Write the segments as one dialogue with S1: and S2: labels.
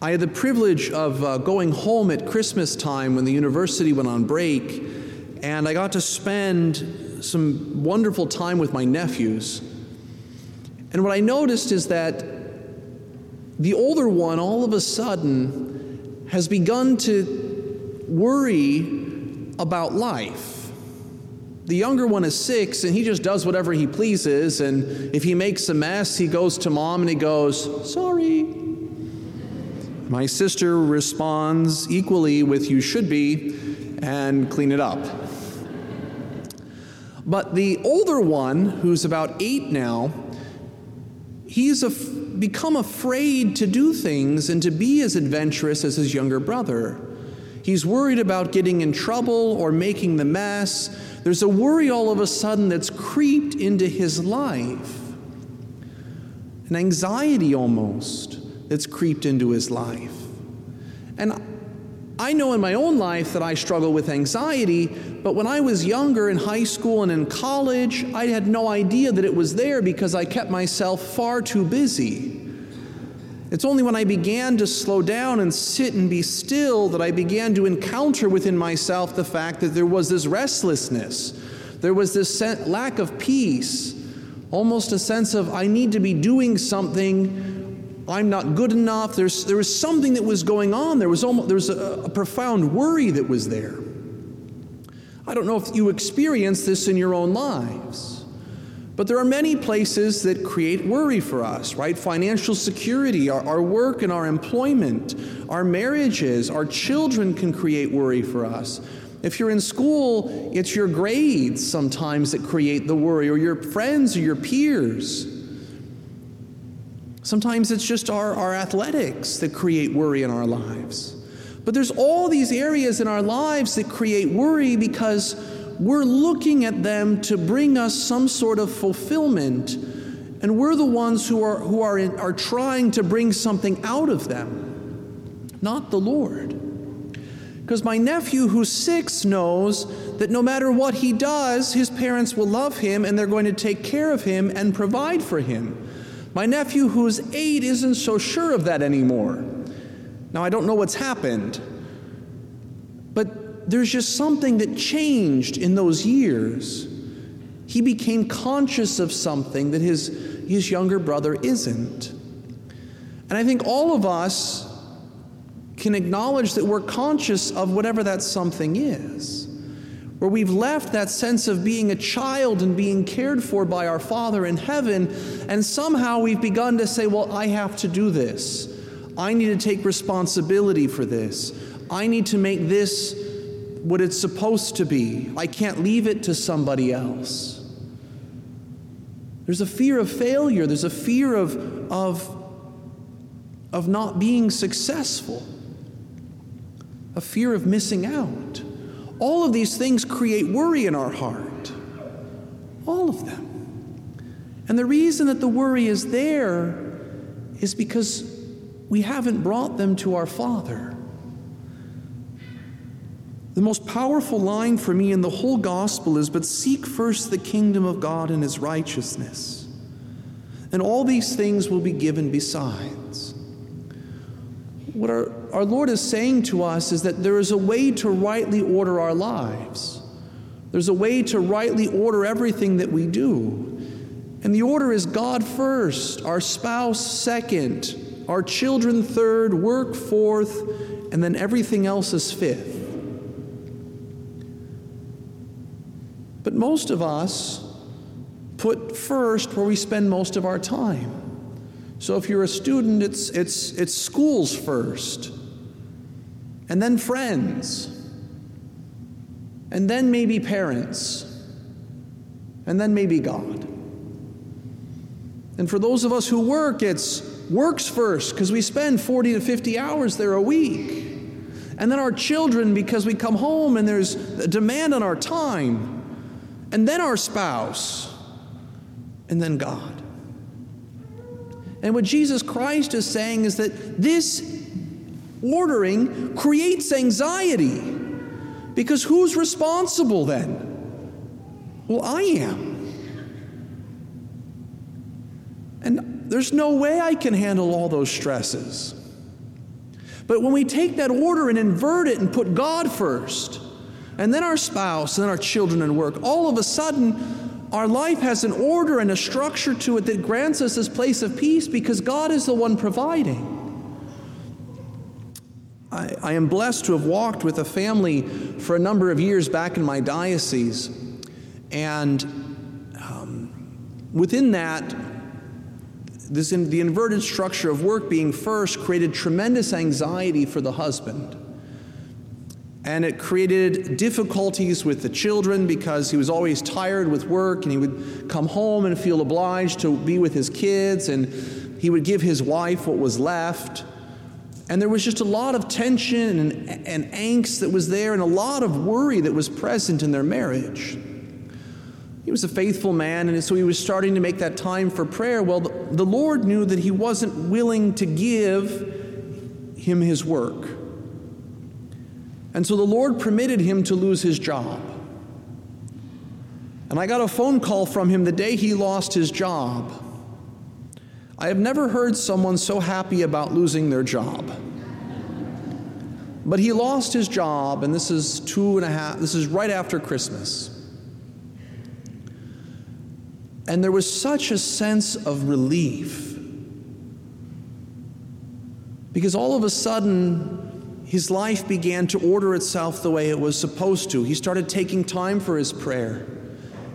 S1: I had the privilege of uh, going home at Christmas time when the university went on break, and I got to spend some wonderful time with my nephews. And what I noticed is that the older one, all of a sudden, has begun to worry about life. The younger one is six, and he just does whatever he pleases. And if he makes a mess, he goes to mom and he goes, Sorry. My sister responds equally with you should be and clean it up. But the older one, who's about eight now, he's af- become afraid to do things and to be as adventurous as his younger brother. He's worried about getting in trouble or making the mess. There's a worry all of a sudden that's creeped into his life, an anxiety almost that's creeped into his life. And I know in my own life that I struggle with anxiety, but when I was younger in high school and in college, I had no idea that it was there because I kept myself far too busy. It's only when I began to slow down and sit and be still that I began to encounter within myself the fact that there was this restlessness. There was this lack of peace, almost a sense of, I need to be doing something I'm not good enough. There's, there was something that was going on. There was, almost, there was a, a profound worry that was there. I don't know if you experience this in your own lives, but there are many places that create worry for us, right? Financial security, our, our work and our employment, our marriages, our children can create worry for us. If you're in school, it's your grades sometimes that create the worry, or your friends or your peers. Sometimes it's just our, our athletics that create worry in our lives. But there's all these areas in our lives that create worry because we're looking at them to bring us some sort of fulfillment. And we're the ones who are, who are, in, are trying to bring something out of them, not the Lord. Because my nephew, who's six, knows that no matter what he does, his parents will love him and they're going to take care of him and provide for him. My nephew, who's eight, isn't so sure of that anymore. Now, I don't know what's happened, but there's just something that changed in those years. He became conscious of something that his, his younger brother isn't. And I think all of us can acknowledge that we're conscious of whatever that something is where we've left that sense of being a child and being cared for by our Father in heaven, and somehow we've begun to say, Well, I have to do this. I need to take responsibility for this. I need to make this what it's supposed to be. I can't leave it to somebody else. There's a fear of failure, there's a fear of, of, of not being successful, a fear of missing out. All of these things create worry in our heart. All of them. And the reason that the worry is there is because we haven't brought them to our Father. The most powerful line for me in the whole gospel is But seek first the kingdom of God and his righteousness, and all these things will be given besides. What our, our Lord is saying to us is that there is a way to rightly order our lives. There's a way to rightly order everything that we do. And the order is God first, our spouse second, our children third, work fourth, and then everything else is fifth. But most of us put first where we spend most of our time. So if you're a student, it's, it's, it's schools first, and then friends, and then maybe parents, and then maybe God. And for those of us who work, it's works first because we spend 40 to 50 hours there a week. And then our children because we come home and there's a demand on our time. And then our spouse. And then God. And what Jesus Christ is saying is that this ordering creates anxiety. Because who's responsible then? Well, I am. And there's no way I can handle all those stresses. But when we take that order and invert it and put God first, and then our spouse, and then our children and work, all of a sudden, our life has an order and a structure to it that grants us this place of peace because God is the one providing. I, I, am blessed to have walked with a family for a number of years back in my diocese. And um, within that, this in, the inverted structure of work being first created tremendous anxiety for the husband. And it created difficulties with the children because he was always tired with work and he would come home and feel obliged to be with his kids and he would give his wife what was left. And there was just a lot of tension and, and angst that was there and a lot of worry that was present in their marriage. He was a faithful man, and so he was starting to make that time for prayer. Well, the, the Lord knew that he wasn't willing to give him his work. And so the Lord permitted him to lose his job. And I got a phone call from him the day he lost his job. I have never heard someone so happy about losing their job. But he lost his job, and this is two and a half, this is right after Christmas. And there was such a sense of relief. Because all of a sudden, his life began to order itself the way it was supposed to. He started taking time for his prayer.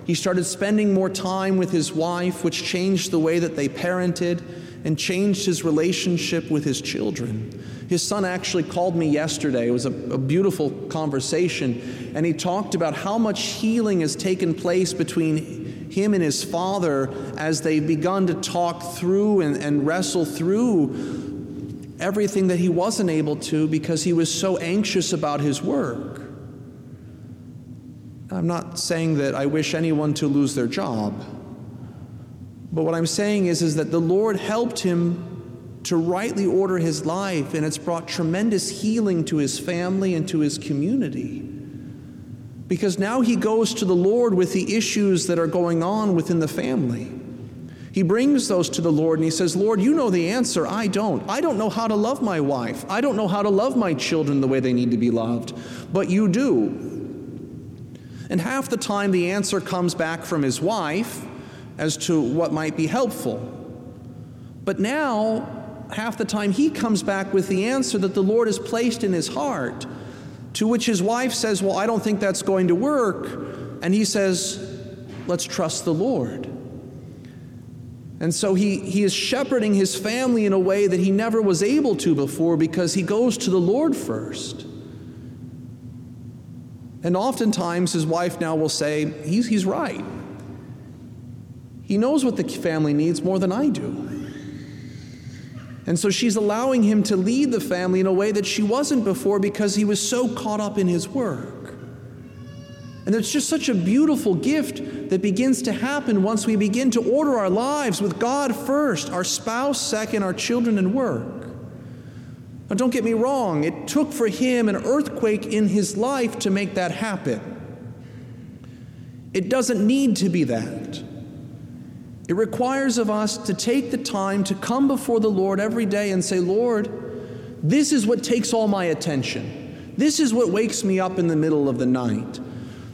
S1: He started spending more time with his wife, which changed the way that they parented and changed his relationship with his children. His son actually called me yesterday. It was a, a, beautiful conversation, and he talked about how much healing has taken place between him and his father as they've begun to talk through and, and wrestle through everything that he wasn't able to because he was so anxious about his work. I'm not saying that I wish anyone to lose their job. But what I'm saying is, is that the Lord helped him to rightly order his life, and it's brought tremendous healing to his family and to his community. Because now he goes to the Lord with the issues that are going on within the family. He brings those to the Lord and he says, Lord, you know the answer. I don't. I don't know how to love my wife. I don't know how to love my children the way they need to be loved. But you do. And half the time the answer comes back from his wife as to what might be helpful. But now, half the time he comes back with the answer that the Lord has placed in his heart. To which his wife says, Well, I don't think that's going to work. And he says, Let's trust the Lord. And so he, he is shepherding his family in a way that he never was able to before because he goes to the Lord first. And oftentimes his wife now will say, He's, he's right. He knows what the family needs more than I do. And so she's allowing him to lead the family in a way that she wasn't before because he was so caught up in his work. And it's just such a beautiful gift that begins to happen once we begin to order our lives with God first, our spouse second, our children and work. Now, don't get me wrong, it took for him an earthquake in his life to make that happen. It doesn't need to be that. It requires of us to take the time to come before the Lord every day and say, Lord, this is what takes all my attention. This is what wakes me up in the middle of the night.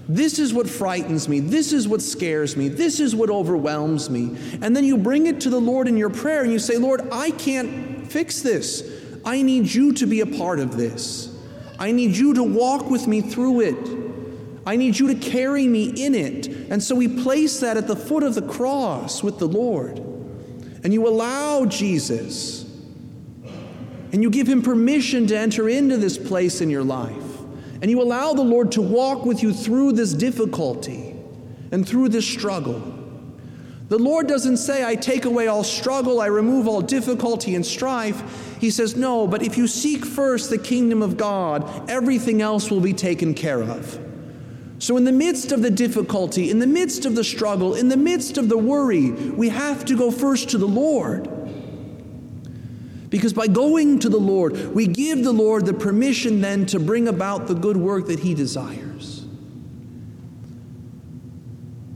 S1: This is what frightens me. This is what scares me. This is what overwhelms me. And then you bring it to the Lord in your prayer and you say, Lord, I can't fix this. I need you to be a part of this. I need you to walk with me through it. I need you to carry me in it. And so we place that at the foot of the cross with the Lord. And you allow Jesus, and you give him permission to enter into this place in your life. And you allow the Lord to walk with you through this difficulty and through this struggle. The Lord doesn't say, I take away all struggle, I remove all difficulty and strife. He says, No, but if you seek first the kingdom of God, everything else will be taken care of. So, in the midst of the difficulty, in the midst of the struggle, in the midst of the worry, we have to go first to the Lord. Because by going to the Lord, we give the Lord the permission then to bring about the good work that He desires.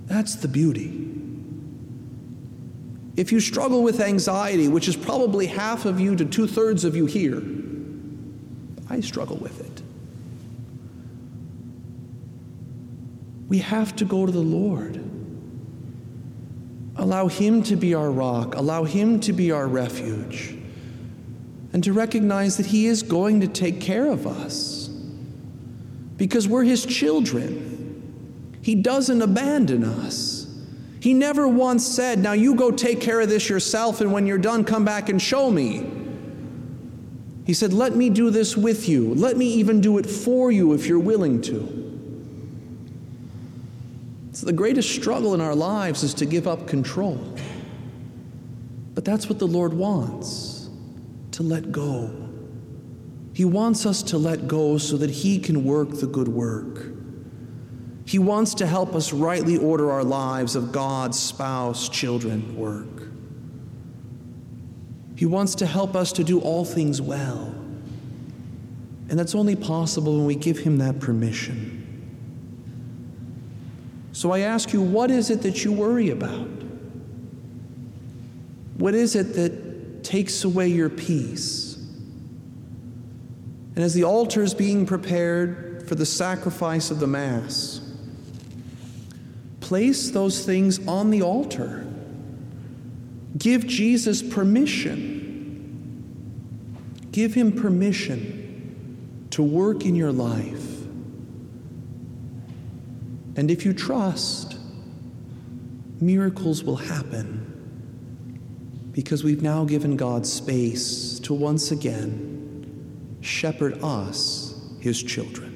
S1: That's the beauty. If you struggle with anxiety, which is probably half of you to two thirds of you here, I struggle with it. We have to go to the Lord. Allow Him to be our rock, allow Him to be our refuge, and to recognize that He is going to take care of us because we're His children. He doesn't abandon us. He never once said, Now you go take care of this yourself, and when you're done, come back and show me. He said, Let me do this with you. Let me even do it for you if you're willing to. So the greatest struggle in our lives is to give up control. But that's what the Lord wants to let go. He wants us to let go so that He can work the good work. He wants to help us rightly order our lives of God, spouse, children, work. He wants to help us to do all things well. And that's only possible when we give Him that permission. So I ask you, what is it that you worry about? What is it that takes away your peace? And as the altar is being prepared for the sacrifice of the Mass, place those things on the altar. Give Jesus permission. Give him permission to work in your life. And if you trust, miracles will happen because we've now given God space to once again shepherd us, his children.